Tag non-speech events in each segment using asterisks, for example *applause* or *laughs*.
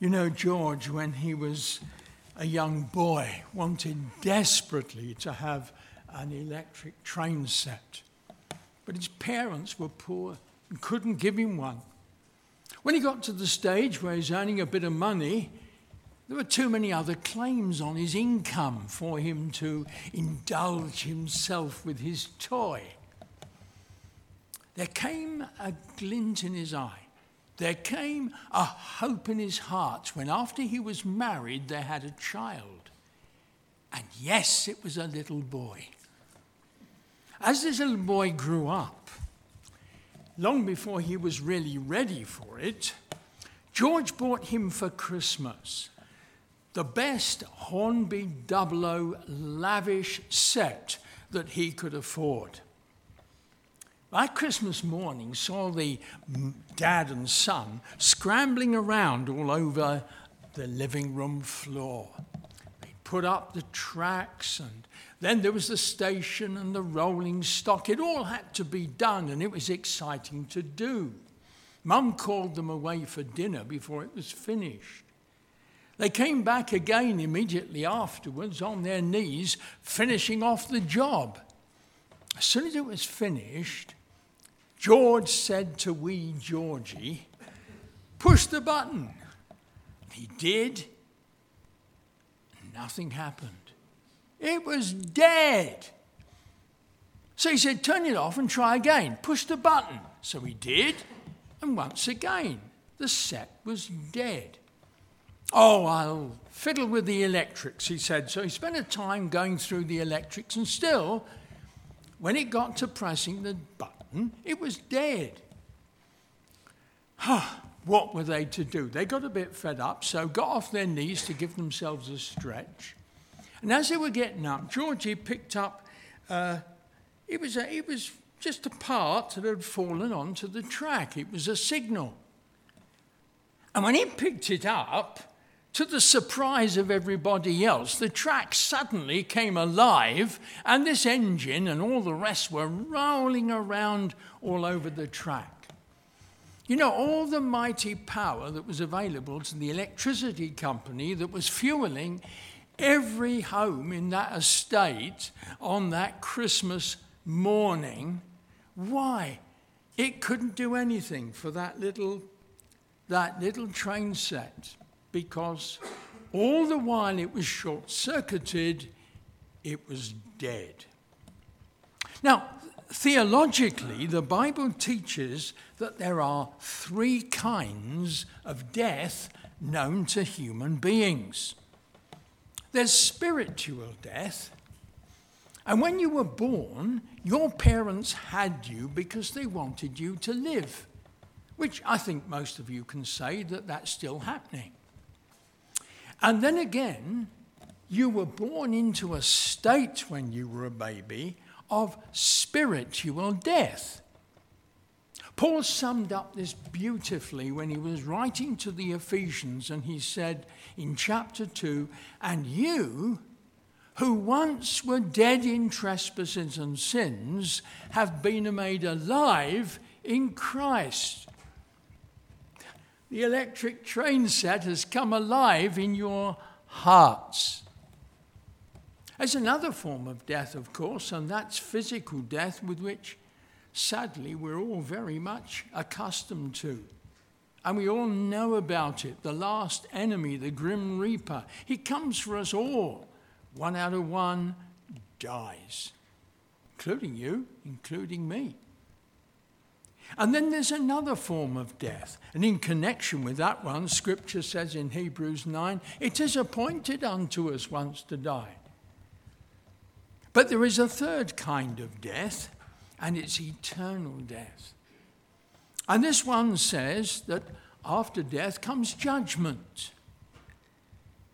You know, George, when he was a young boy, wanted desperately to have an electric train set. But his parents were poor and couldn't give him one. When he got to the stage where he's earning a bit of money, there were too many other claims on his income for him to indulge himself with his toy. There came a glint in his eye. There came a hope in his heart when, after he was married, they had a child. And yes, it was a little boy. As this little boy grew up, long before he was really ready for it, George bought him for Christmas the best Hornby 00 lavish set that he could afford. That Christmas morning saw the dad and son scrambling around all over the living room floor. They put up the tracks, and then there was the station and the rolling stock. It all had to be done, and it was exciting to do. Mum called them away for dinner before it was finished. They came back again immediately afterwards on their knees, finishing off the job. As soon as it was finished, George said to wee Georgie, Push the button. He did. Nothing happened. It was dead. So he said, Turn it off and try again. Push the button. So he did. And once again, the set was dead. Oh, I'll fiddle with the electrics, he said. So he spent a time going through the electrics, and still, when it got to pressing the button, it was dead. what were they to do? They got a bit fed up, so got off their knees to give themselves a stretch. And as they were getting up, Georgie picked up, uh, it, was a, it was just a part that had fallen onto the track. It was a signal. And when he picked it up, to the surprise of everybody else, the track suddenly came alive, and this engine and all the rest were rolling around all over the track. You know, all the mighty power that was available to the electricity company that was fueling every home in that estate on that Christmas morning, why? It couldn't do anything for that little, that little train set because all the while it was short circuited, it was dead. Now, theologically, the Bible teaches that there are three kinds of death known to human beings there's spiritual death. And when you were born, your parents had you because they wanted you to live, which I think most of you can say that that's still happening. And then again, you were born into a state when you were a baby of spiritual death. Paul summed up this beautifully when he was writing to the Ephesians, and he said in chapter 2 And you, who once were dead in trespasses and sins, have been made alive in Christ. The electric train set has come alive in your hearts. There's another form of death, of course, and that's physical death, with which sadly we're all very much accustomed to. And we all know about it the last enemy, the grim reaper. He comes for us all. One out of one dies, including you, including me. And then there's another form of death. And in connection with that one, Scripture says in Hebrews 9, it is appointed unto us once to die. But there is a third kind of death, and it's eternal death. And this one says that after death comes judgment.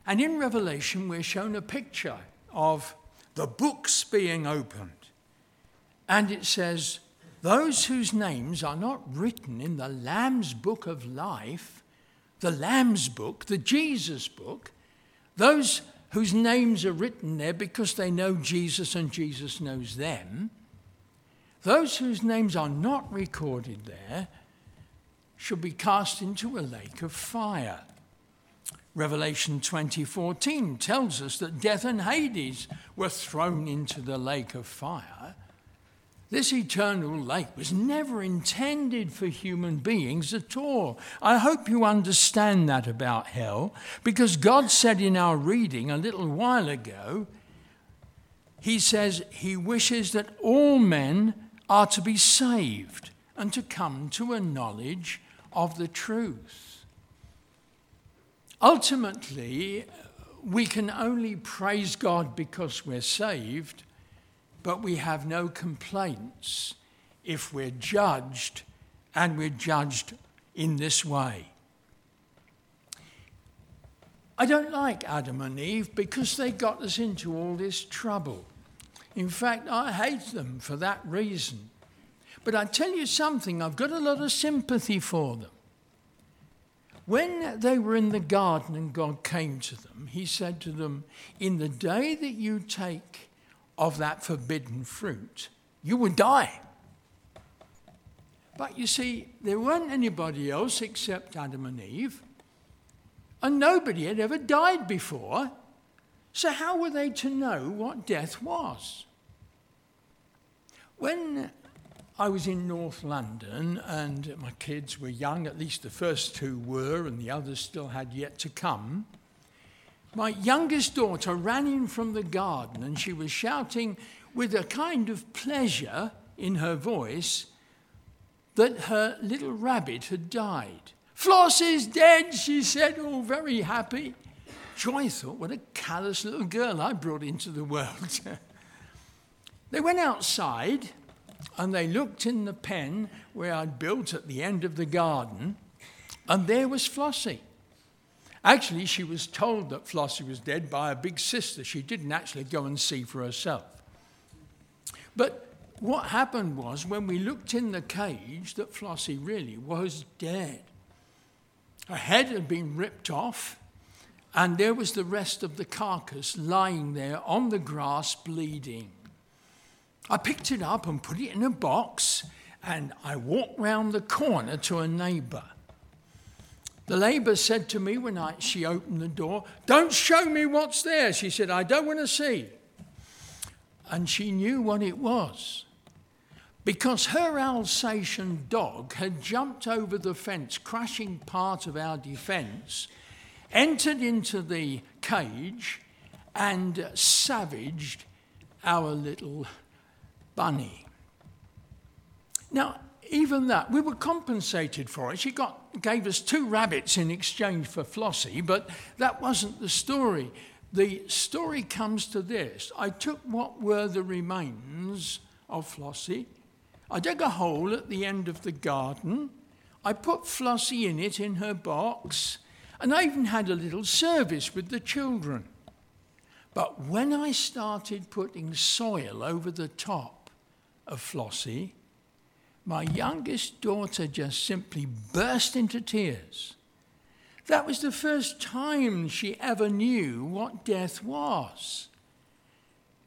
And in Revelation, we're shown a picture of the books being opened. And it says, those whose names are not written in the Lamb's book of life, the Lamb's book, the Jesus book, those whose names are written there because they know Jesus and Jesus knows them, those whose names are not recorded there should be cast into a lake of fire. Revelation 20:14 tells us that death and Hades were thrown into the lake of fire. This eternal lake was never intended for human beings at all. I hope you understand that about hell, because God said in our reading a little while ago, He says He wishes that all men are to be saved and to come to a knowledge of the truth. Ultimately, we can only praise God because we're saved but we have no complaints if we're judged and we're judged in this way. I don't like Adam and Eve because they got us into all this trouble. In fact, I hate them for that reason. But I tell you something, I've got a lot of sympathy for them. When they were in the garden and God came to them, He said to them, In the day that you take of that forbidden fruit, you would die. But you see, there weren't anybody else except Adam and Eve, and nobody had ever died before. So, how were they to know what death was? When I was in North London and my kids were young, at least the first two were, and the others still had yet to come, my youngest daughter ran in from the garden and she was shouting with a kind of pleasure in her voice that her little rabbit had died. Floss is dead, she said, all very happy. Joy thought, what a callous little girl I brought into the world. *laughs* they went outside and they looked in the pen where I'd built at the end of the garden, and there was Flossie. Actually, she was told that Flossie was dead by a big sister. She didn't actually go and see for herself. But what happened was when we looked in the cage that Flossie really was dead. Her head had been ripped off, and there was the rest of the carcass lying there on the grass bleeding. I picked it up and put it in a box, and I walked round the corner to a neighbour. The neighbour said to me when I, she opened the door, Don't show me what's there. She said, I don't want to see. And she knew what it was. Because her Alsatian dog had jumped over the fence, crushing part of our defence, entered into the cage, and savaged our little bunny. Now, even that, we were compensated for it. She got, gave us two rabbits in exchange for Flossie, but that wasn't the story. The story comes to this I took what were the remains of Flossie, I dug a hole at the end of the garden, I put Flossie in it in her box, and I even had a little service with the children. But when I started putting soil over the top of Flossie, my youngest daughter just simply burst into tears. That was the first time she ever knew what death was.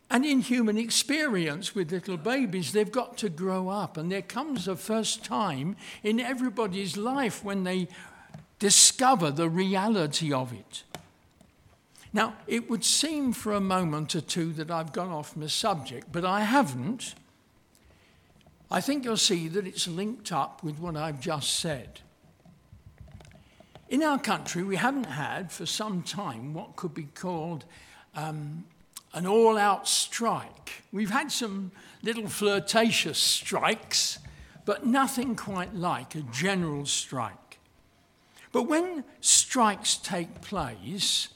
And in human experience with little babies, they've got to grow up, and there comes a first time in everybody's life when they discover the reality of it. Now, it would seem for a moment or two that I've gone off my subject, but I haven't. I think you'll see that it's linked up with what I've just said. In our country, we haven't had for some time what could be called um, an all out strike. We've had some little flirtatious strikes, but nothing quite like a general strike. But when strikes take place,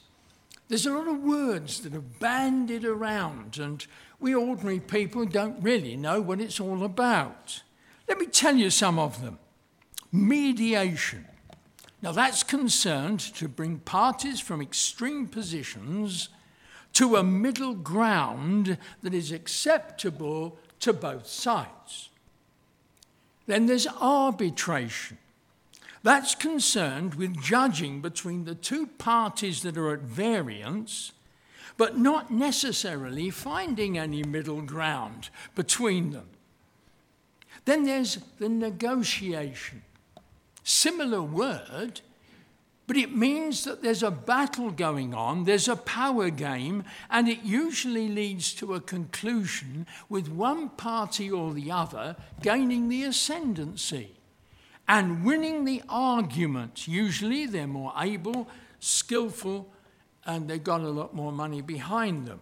there's a lot of words that are bandied around, and we ordinary people don't really know what it's all about. Let me tell you some of them. Mediation. Now, that's concerned to bring parties from extreme positions to a middle ground that is acceptable to both sides. Then there's arbitration. That's concerned with judging between the two parties that are at variance but not necessarily finding any middle ground between them. Then there's the negotiation. Similar word, But it means that there's a battle going on, there's a power game, and it usually leads to a conclusion with one party or the other gaining the ascendancy and winning the argument. Usually they're more able, skillful, and they've got a lot more money behind them.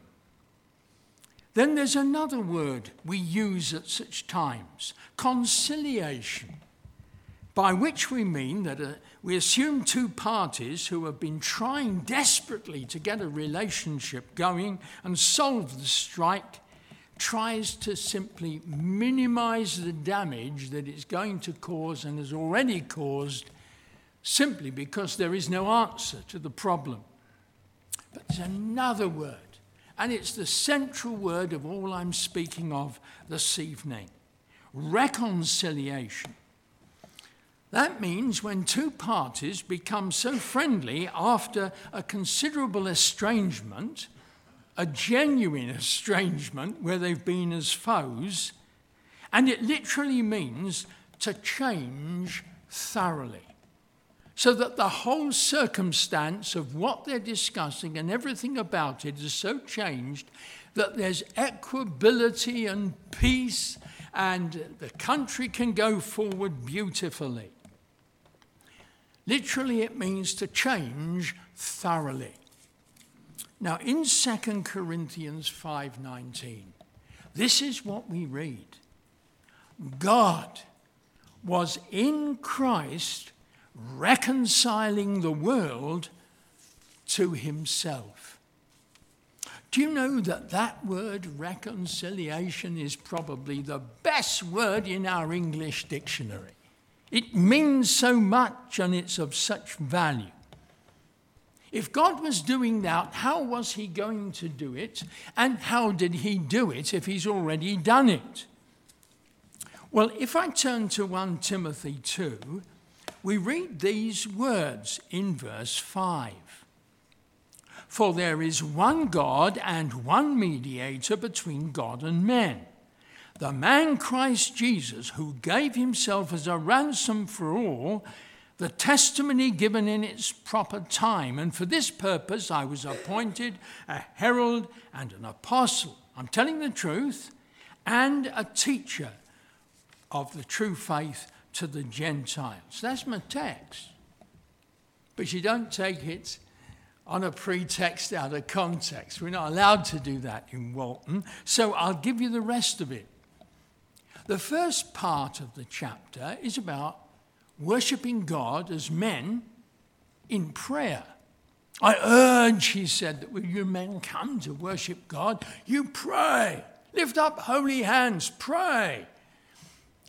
Then there's another word we use at such times conciliation, by which we mean that uh, we assume two parties who have been trying desperately to get a relationship going and solve the strike tries to simply minimize the damage that it's going to cause and has already caused simply because there is no answer to the problem. But there's another word, and it's the central word of all I'm speaking of this evening reconciliation. That means when two parties become so friendly after a considerable estrangement, a genuine *laughs* estrangement where they've been as foes, and it literally means to change thoroughly so that the whole circumstance of what they're discussing and everything about it is so changed that there's equability and peace and the country can go forward beautifully. Literally, it means to change thoroughly. Now, in 2 Corinthians 5:19, this is what we read. God was in Christ reconciling the world to himself. Do you know that that word reconciliation is probably the best word in our English dictionary? It means so much and it's of such value. If God was doing that, how was he going to do it? And how did he do it if he's already done it? Well, if I turn to 1 Timothy 2, we read these words in verse 5 For there is one God and one mediator between God and men, the man Christ Jesus, who gave himself as a ransom for all, the testimony given in its proper time. And for this purpose I was appointed a herald and an apostle. I'm telling the truth, and a teacher of the true faith to the Gentiles. That's my text. But you don't take it on a pretext out of context. We're not allowed to do that in Walton. So I'll give you the rest of it. The first part of the chapter is about worshipping God as men in prayer. I urge, he said, that when you men come to worship God, you pray. Lift up holy hands, pray.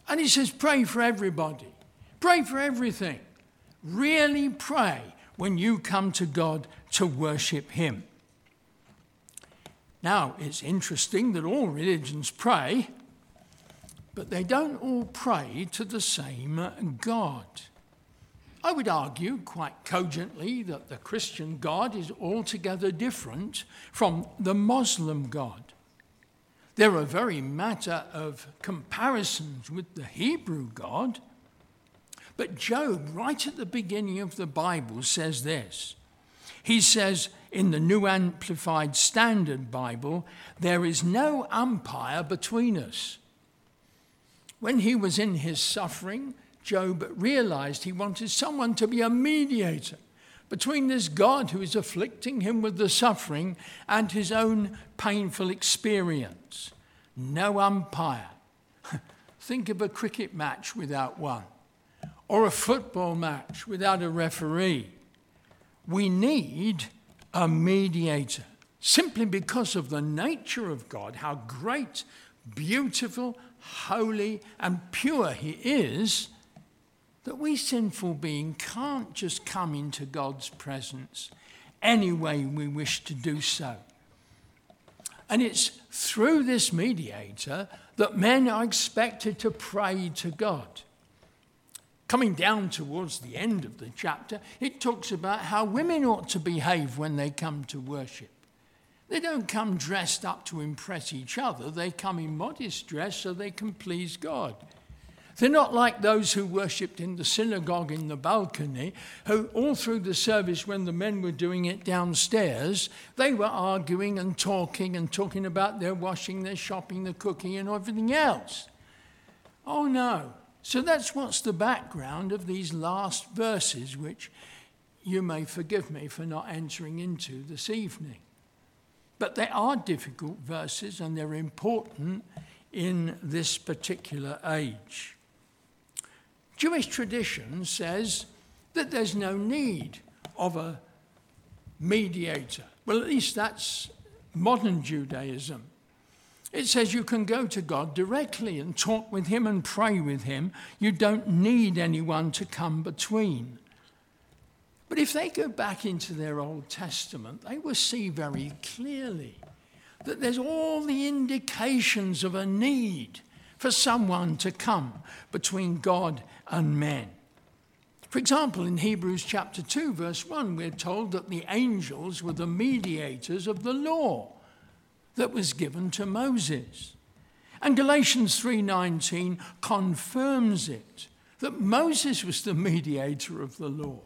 And he says, pray for everybody, pray for everything. Really pray when you come to God to worship Him. Now, it's interesting that all religions pray, but they don't all pray to the same God. I would argue quite cogently that the Christian God is altogether different from the Muslim God. They're a very matter of comparisons with the Hebrew God. But Job, right at the beginning of the Bible, says this. He says in the New Amplified Standard Bible, there is no umpire between us. When he was in his suffering, Job realized he wanted someone to be a mediator between this God who is afflicting him with the suffering and his own painful experience. No umpire. *laughs* Think of a cricket match without one, or a football match without a referee. We need a mediator simply because of the nature of God, how great, beautiful, holy, and pure He is that we sinful beings can't just come into God's presence any way we wish to do so. And it's through this mediator that men are expected to pray to God. Coming down towards the end of the chapter, it talks about how women ought to behave when they come to worship. They don't come dressed up to impress each other, they come in modest dress so they can please God. They're not like those who worshipped in the synagogue in the balcony, who all through the service, when the men were doing it downstairs, they were arguing and talking and talking about their washing, their shopping, their cooking, and everything else. Oh no. So that's what's the background of these last verses, which you may forgive me for not entering into this evening. But they are difficult verses and they're important in this particular age. Jewish tradition says that there's no need of a mediator. Well, at least that's modern Judaism. It says you can go to God directly and talk with Him and pray with Him. You don't need anyone to come between. But if they go back into their Old Testament, they will see very clearly that there's all the indications of a need for someone to come between God and men. For example, in Hebrews chapter 2, verse 1, we're told that the angels were the mediators of the law that was given to Moses. And Galatians 3:19 confirms it that Moses was the mediator of the law.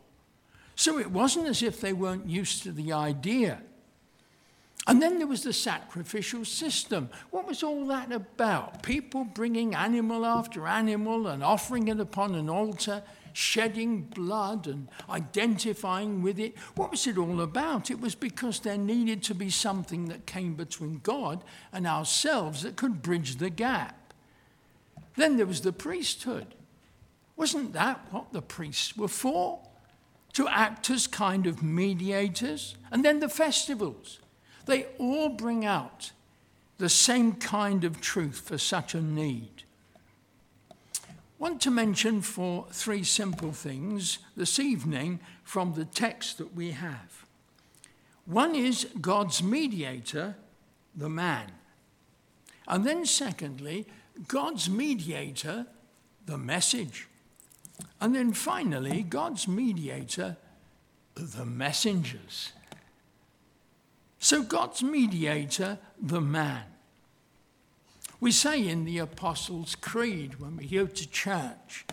So it wasn't as if they weren't used to the idea. And then there was the sacrificial system. What was all that about? People bringing animal after animal and offering it upon an altar, shedding blood and identifying with it. What was it all about? It was because there needed to be something that came between God and ourselves that could bridge the gap. Then there was the priesthood. Wasn't that what the priests were for? to act as kind of mediators. And then the festivals. They all bring out the same kind of truth for such a need. Want to mention for three simple things this evening from the text that we have. One is God's mediator, the man. And then, secondly, God's mediator, the message. And then finally, God's mediator, the messengers. So, God's mediator, the man. We say in the Apostles' Creed when we go to church,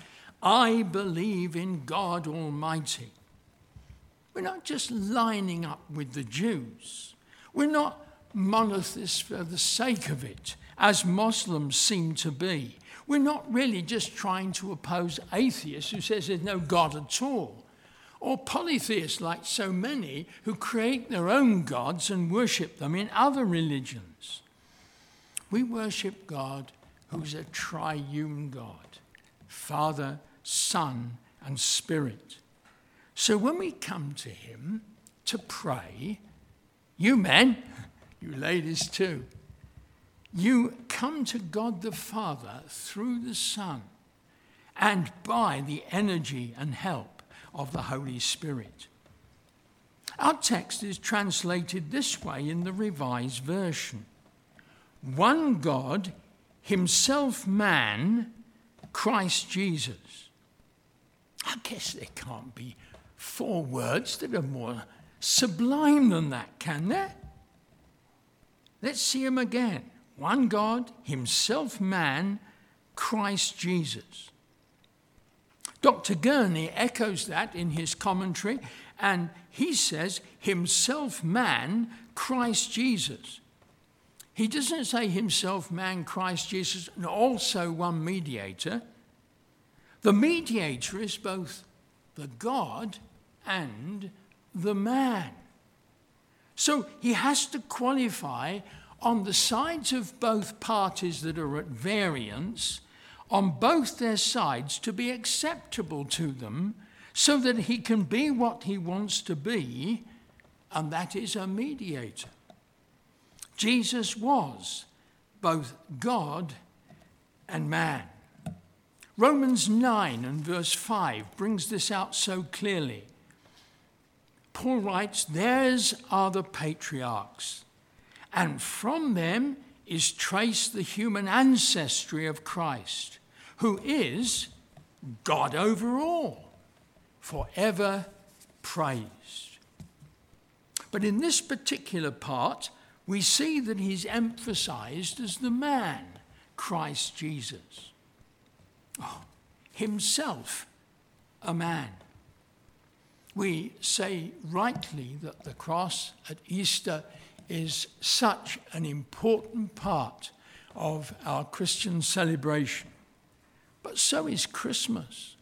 I believe in God Almighty. We're not just lining up with the Jews. We're not monotheists for the sake of it, as Muslims seem to be. We're not really just trying to oppose atheists who says there's no God at all, or polytheists like so many who create their own gods and worship them in other religions. We worship God who's a triune God Father, Son, and Spirit. So when we come to Him to pray, you men, *laughs* you ladies too, you come to God the Father through the Son and by the energy and help of the Holy Spirit. Our text is translated this way in the Revised Version One God, Himself man, Christ Jesus. I guess there can't be four words that are more sublime than that, can there? Let's see them again one God, himself man, Christ Jesus. Dr. Gurney echoes that in his commentary, and he says, himself man, Christ Jesus. He doesn't say himself man, Christ Jesus, and also one mediator. The mediator is both the God and the man. So he has to qualify on the sides of both parties that are at variance, on both their sides to be acceptable to them, so that he can be what he wants to be, and that is a mediator. Jesus was both God and man. Romans 9 and verse 5 brings this out so clearly. Paul writes, Theirs are the patriarchs and from them is traced the human ancestry of Christ, who is God over all, forever praised. But in this particular part, we see that he's emphasized as the man, Christ Jesus. Oh, himself a man. We say rightly that the cross at Easter is such an important part of our Christian celebration. But so is Christmas,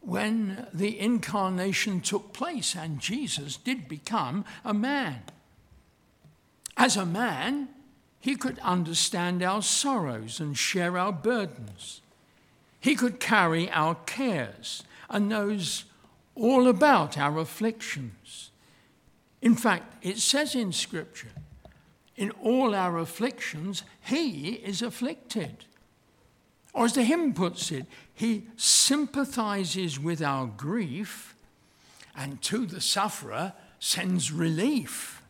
when the incarnation took place and Jesus did become a man. As a man, he could understand our sorrows and share our burdens. He could carry our cares and knows all about our afflictions. In fact, it says in Scripture, in all our afflictions, he is afflicted. Or as the hymn puts it, he sympathizes with our grief and to the sufferer sends relief.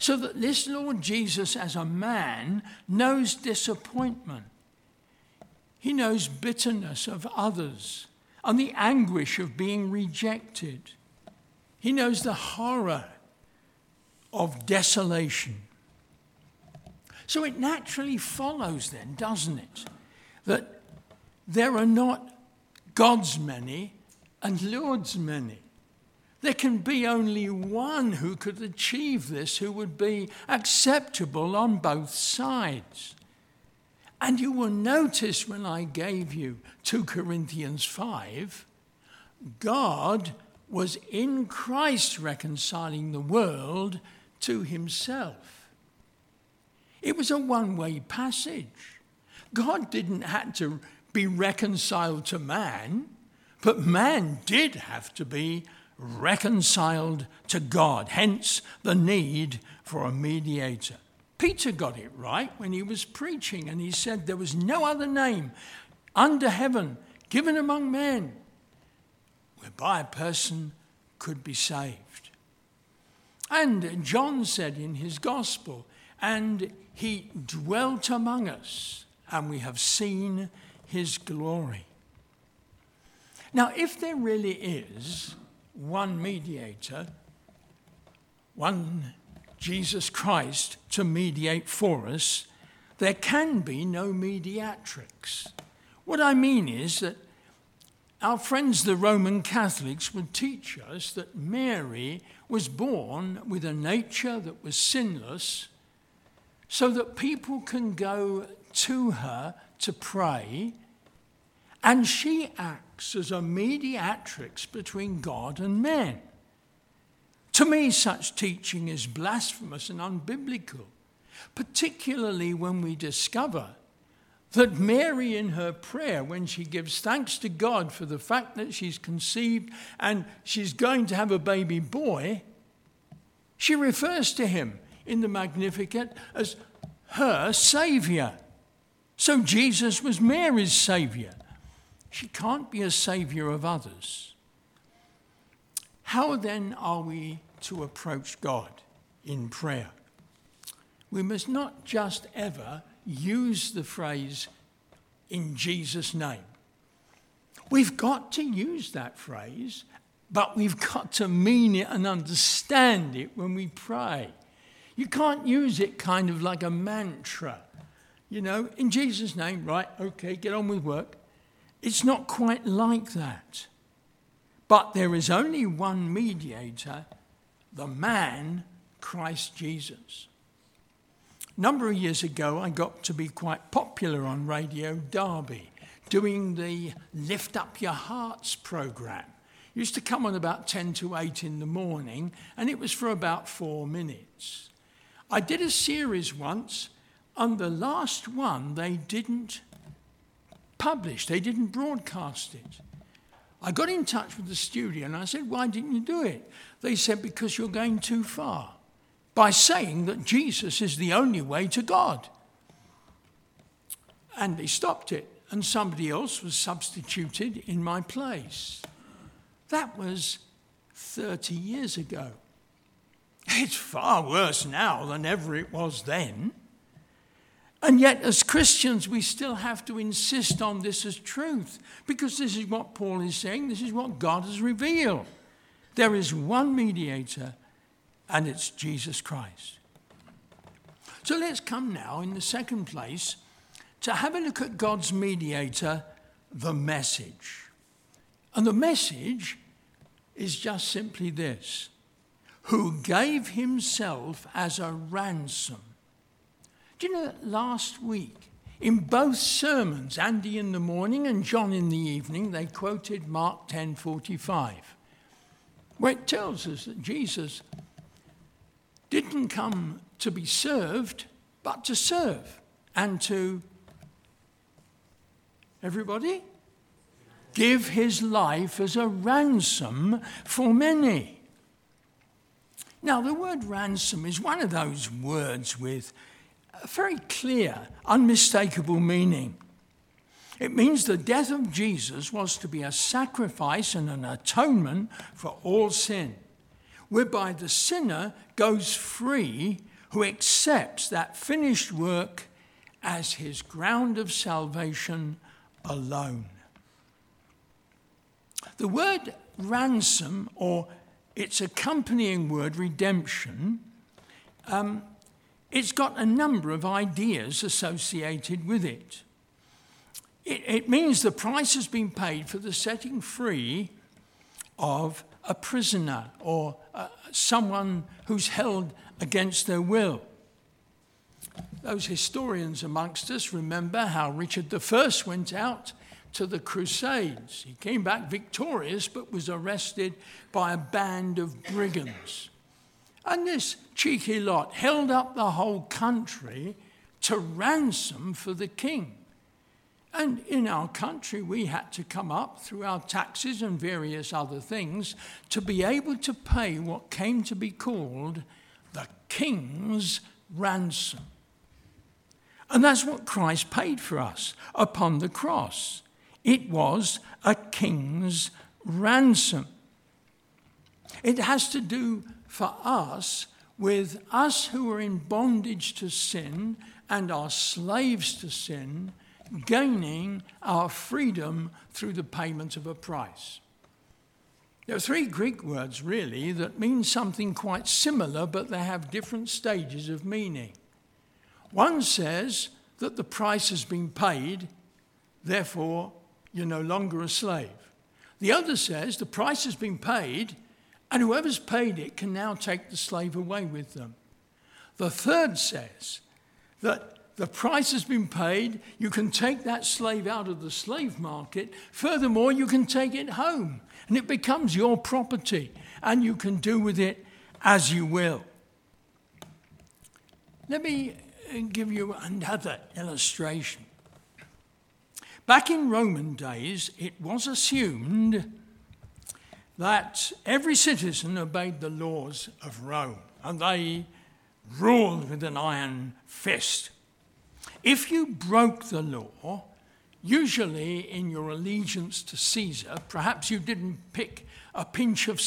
So that this Lord Jesus, as a man, knows disappointment. He knows bitterness of others and the anguish of being rejected. He knows the horror of desolation. So it naturally follows, then, doesn't it, that there are not God's many and Lord's many. There can be only one who could achieve this, who would be acceptable on both sides. And you will notice when I gave you 2 Corinthians 5, God was in Christ reconciling the world to himself. It was a one way passage. God didn't have to be reconciled to man, but man did have to be reconciled to God, hence the need for a mediator. Peter got it right when he was preaching, and he said there was no other name under heaven given among men whereby a person could be saved. And John said in his gospel, and he dwelt among us, and we have seen his glory. Now, if there really is one mediator, one Jesus Christ to mediate for us, there can be no mediatrix. What I mean is that our friends, the Roman Catholics, would teach us that Mary was born with a nature that was sinless so that people can go to her to pray, and she acts as a mediatrix between God and men. To me, such teaching is blasphemous and unbiblical, particularly when we discover that Mary, in her prayer, when she gives thanks to God for the fact that she's conceived and she's going to have a baby boy, she refers to him in the Magnificat as her Saviour. So Jesus was Mary's Saviour. She can't be a Saviour of others. How then are we to approach God in prayer? We must not just ever use the phrase in Jesus' name. We've got to use that phrase, but we've got to mean it and understand it when we pray. You can't use it kind of like a mantra. You know, in Jesus' name, right, okay, get on with work. It's not quite like that. But there is only one mediator, the man, Christ Jesus. Number of years ago, I got to be quite popular on Radio Derby, doing the Lift Up Your Hearts program. It used to come on about 10 to 8 in the morning, and it was for about four minutes. I did a series once, and the last one they didn't publish, they didn't broadcast it. I got in touch with the studio and I said, Why didn't you do it? They said, Because you're going too far by saying that Jesus is the only way to God. And they stopped it, and somebody else was substituted in my place. That was 30 years ago. It's far worse now than ever it was then. And yet, as Christians, we still have to insist on this as truth because this is what Paul is saying, this is what God has revealed. There is one mediator and it's Jesus Christ. So let's come now, in the second place, to have a look at God's mediator, the message. And the message is just simply this who gave himself as a ransom. Do you know that last week, in both sermons, Andy in the morning and John in the evening, they quoted Mark 10:45, where it tells us that Jesus didn't come to be served, but to serve and to everybody give his life as a ransom for many. Now, the word ransom is one of those words with a very clear, unmistakable meaning. It means the death of Jesus was to be a sacrifice and an atonement for all sin, whereby the sinner goes free who accepts that finished work as his ground of salvation alone. The word ransom, or its accompanying word redemption, um, it's got a number of ideas associated with it. it. It means the price has been paid for the setting free of a prisoner or uh, someone who's held against their will. Those historians amongst us remember how Richard I went out to the Crusades. He came back victorious but was arrested by a band of brigands. And this cheeky lot held up the whole country to ransom for the king. And in our country, we had to come up through our taxes and various other things to be able to pay what came to be called the king's ransom. And that's what Christ paid for us upon the cross. It was a king's ransom. It has to do for us with us who are in bondage to sin and are slaves to sin, gaining our freedom through the payment of a price. There are three Greek words, really, that mean something quite similar, but they have different stages of meaning. One says that the price has been paid, therefore you're no longer a slave. The other says the price has been paid, and whoever's paid it can now take the slave away with them. The third says that the price has been paid, you can take that slave out of the slave market. Furthermore, you can take it home, and it becomes your property, and you can do with it as you will. Let me uh, give you another illustration. Back in Roman days, it was assumed that every citizen obeyed the laws of Rome and they ruled with an iron fist. If you broke the law, usually in your allegiance to Caesar, perhaps you didn't pick a pinch of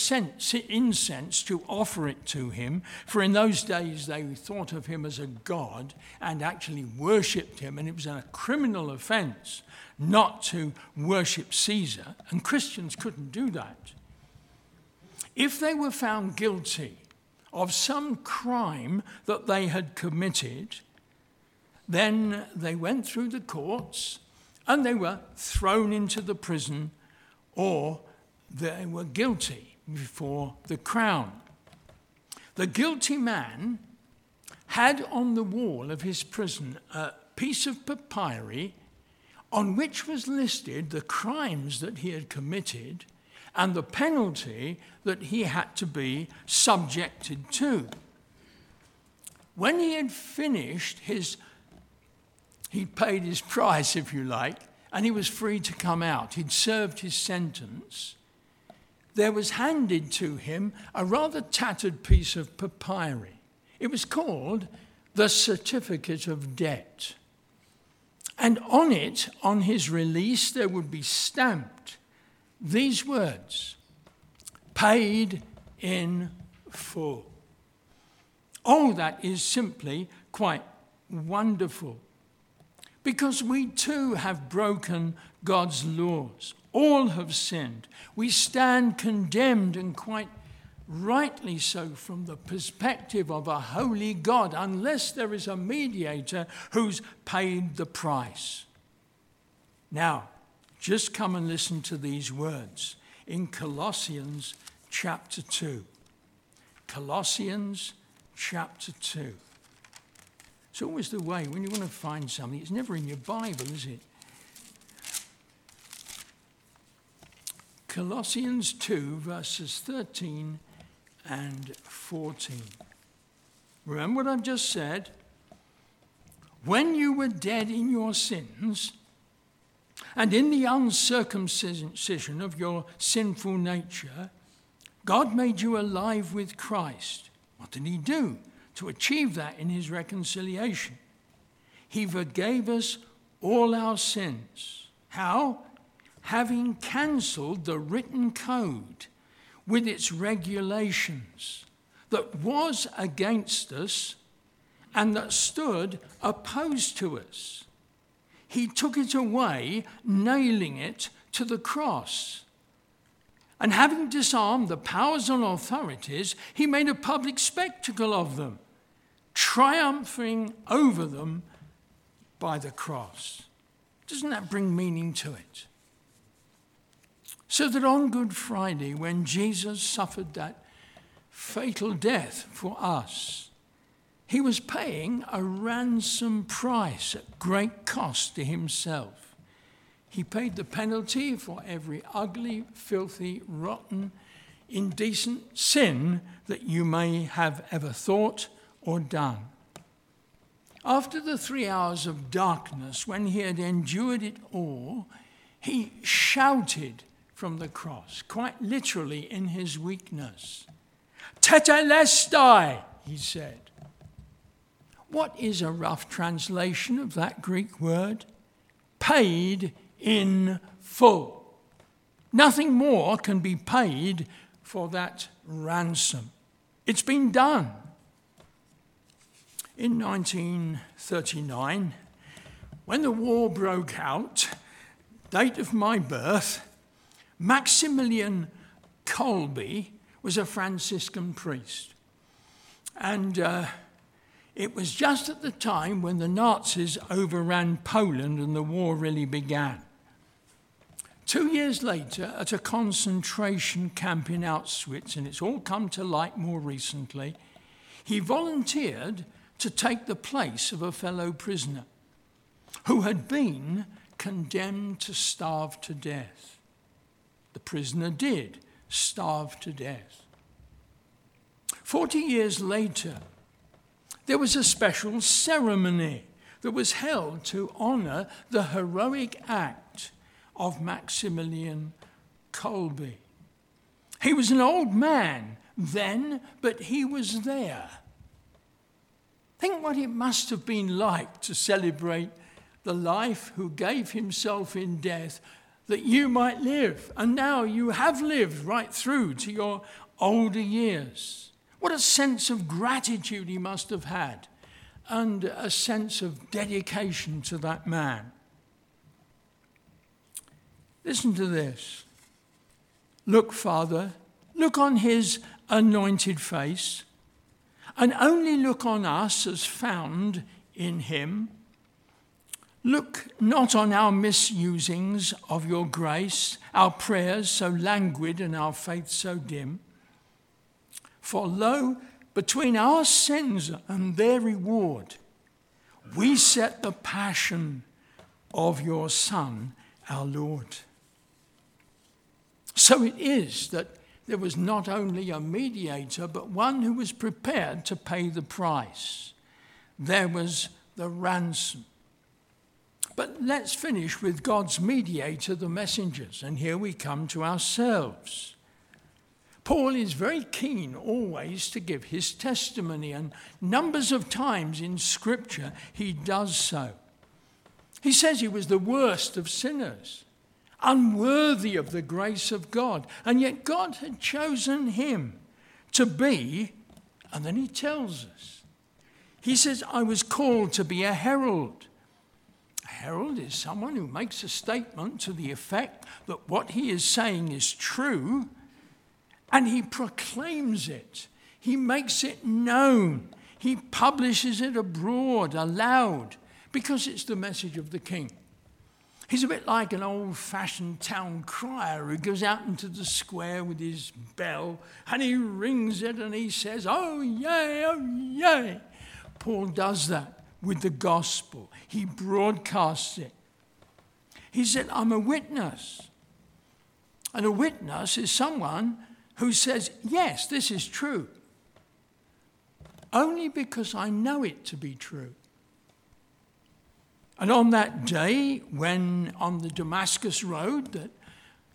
incense to offer it to him, for in those days they thought of him as a god and actually worshipped him, and it was a criminal offense not to worship Caesar, and Christians couldn't do that. If they were found guilty of some crime that they had committed, then they went through the courts and they were thrown into the prison or they were guilty before the crown. The guilty man had on the wall of his prison a piece of papyri on which was listed the crimes that he had committed and the penalty that he had to be subjected to. When he had finished his, he paid his price, if you like, and he was free to come out. He'd served his sentence. There was handed to him a rather tattered piece of papyri. It was called the Certificate of Debt. And on it, on his release, there would be stamped these words paid in full. Oh, that is simply quite wonderful. Because we too have broken God's laws. All have sinned. We stand condemned and quite rightly so from the perspective of a holy God, unless there is a mediator who's paid the price. Now, just come and listen to these words in Colossians chapter 2. Colossians chapter 2. It's always the way when you want to find something, it's never in your Bible, is it? Colossians 2, verses 13 and 14. Remember what I've just said? When you were dead in your sins and in the uncircumcision of your sinful nature, God made you alive with Christ. What did He do to achieve that in His reconciliation? He forgave us all our sins. How? Having cancelled the written code with its regulations that was against us and that stood opposed to us. He took it away, nailing it to the cross. And having disarmed the powers and authorities, he made a public spectacle of them, triumphing over them by the cross. Doesn't that bring meaning to it? So that on Good Friday, when Jesus suffered that fatal death for us, he was paying a ransom price at great cost to himself. He paid the penalty for every ugly, filthy, rotten, indecent sin that you may have ever thought or done. After the three hours of darkness, when he had endured it all, he shouted from the cross, quite literally in his weakness. Tetelestai, he said. What is a rough translation of that Greek word? Paid in full. Nothing more can be paid for that ransom. It's been done. In 1939, when the war broke out, date of my birth, Maximilian Kolbe was a Franciscan priest. And uh, it was just at the time when the Nazis overran Poland and the war really began. Two years later, at a concentration camp in Auschwitz, and it's all come to light more recently, he volunteered to take the place of a fellow prisoner who had been condemned to starve to death. The prisoner did starve to death. Forty years later, there was a special ceremony that was held to honor the heroic act of Maximilian Kolbe. He was an old man then, but he was there. Think what it must have been like to celebrate the life who gave himself in death that you might live. And now you have lived right through to your older years. What a sense of gratitude he must have had, and a sense of dedication to that man. Listen to this. Look, Father, look on his anointed face, and only look on us as found in him Look not on our misusings of your grace, our prayers so languid and our faith so dim. For lo, between our sins and their reward, we set the passion of your Son, our Lord. So it is that there was not only a mediator, but one who was prepared to pay the price. There was the ransom. But let's finish with God's mediator, the messengers. And here we come to ourselves. Paul is very keen always to give his testimony, and numbers of times in Scripture he does so. He says he was the worst of sinners, unworthy of the grace of God, and yet God had chosen him to be, and then he tells us. He says, I was called to be a herald A herald is someone who makes a statement to the effect that what he is saying is true and he proclaims it. He makes it known. He publishes it abroad, aloud, because it's the message of the king. He's a bit like an old fashioned town crier who goes out into the square with his bell and he rings it and he says, Oh, yay, oh, yay. Paul does that with the gospel, he broadcasts it. He said, I'm a witness. And a witness is someone who says, Yes, this is true, only because I know it to be true. And on that day, when on the Damascus road that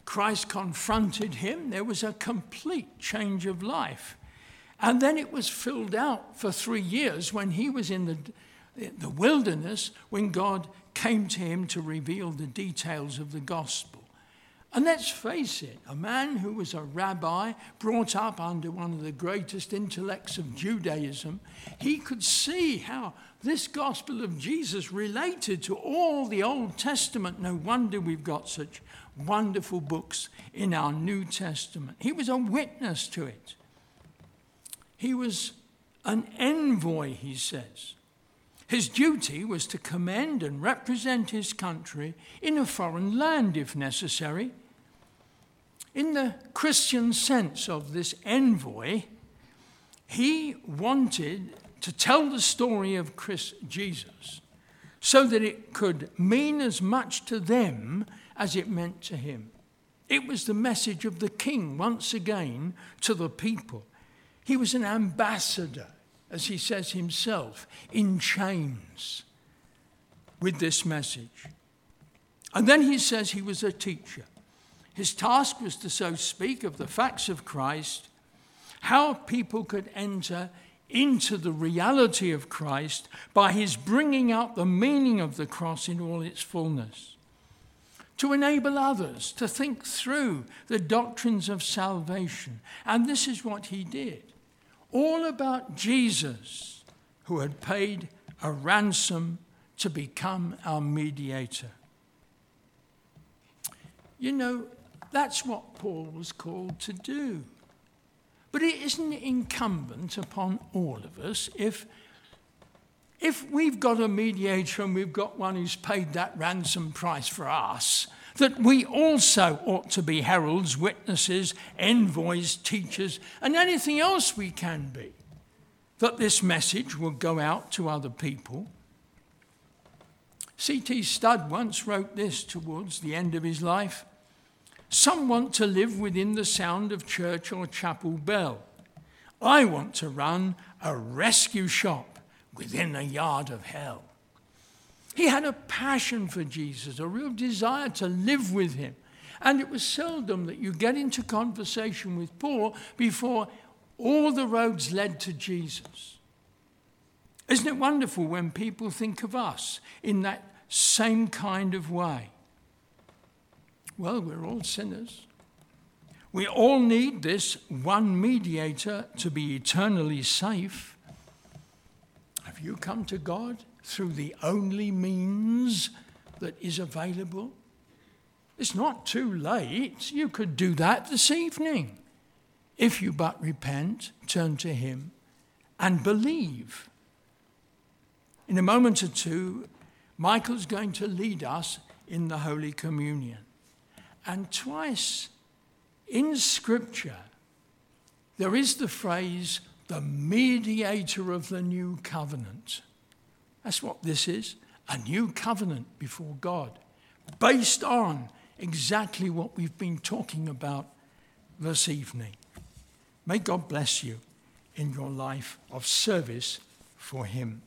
Christ confronted him, there was a complete change of life. And then it was filled out for three years when he was in the, the wilderness, when God came to him to reveal the details of the gospel. And let's face it, a man who was a rabbi brought up under one of the greatest intellects of Judaism, he could see how this gospel of Jesus related to all the Old Testament. No wonder we've got such wonderful books in our New Testament. He was a witness to it. He was an envoy, he says. His duty was to commend and represent his country in a foreign land if necessary in the Christian sense of this envoy, he wanted to tell the story of Christ, Jesus so that it could mean as much to them as it meant to him. It was the message of the king once again to the people. He was an ambassador, as he says himself, in chains with this message. And then he says he was a teacher. His task was to so speak of the facts of Christ, how people could enter into the reality of Christ by his bringing out the meaning of the cross in all its fullness. To enable others to think through the doctrines of salvation. And this is what he did. All about Jesus, who had paid a ransom to become our mediator. You know, that's what Paul was called to do. But it isn't incumbent upon all of us if, if we've got a mediator and we've got one who's paid that ransom price for us, that we also ought to be heralds, witnesses, envoys, teachers, and anything else we can be, that this message will go out to other people. C.T. Studd once wrote this towards the end of his life. Some want to live within the sound of church or chapel bell. I want to run a rescue shop within a yard of hell. He had a passion for Jesus, a real desire to live with him. And it was seldom that you get into conversation with Paul before all the roads led to Jesus. Isn't it wonderful when people think of us in that same kind of way? Well, we're all sinners. We all need this one mediator to be eternally safe. Have you come to God through the only means that is available? It's not too late. You could do that this evening. If you but repent, turn to Him, and believe. In a moment or two, Michael's going to lead us in the Holy Communion. And twice in Scripture, there is the phrase, the mediator of the new covenant. That's what this is a new covenant before God, based on exactly what we've been talking about this evening. May God bless you in your life of service for Him.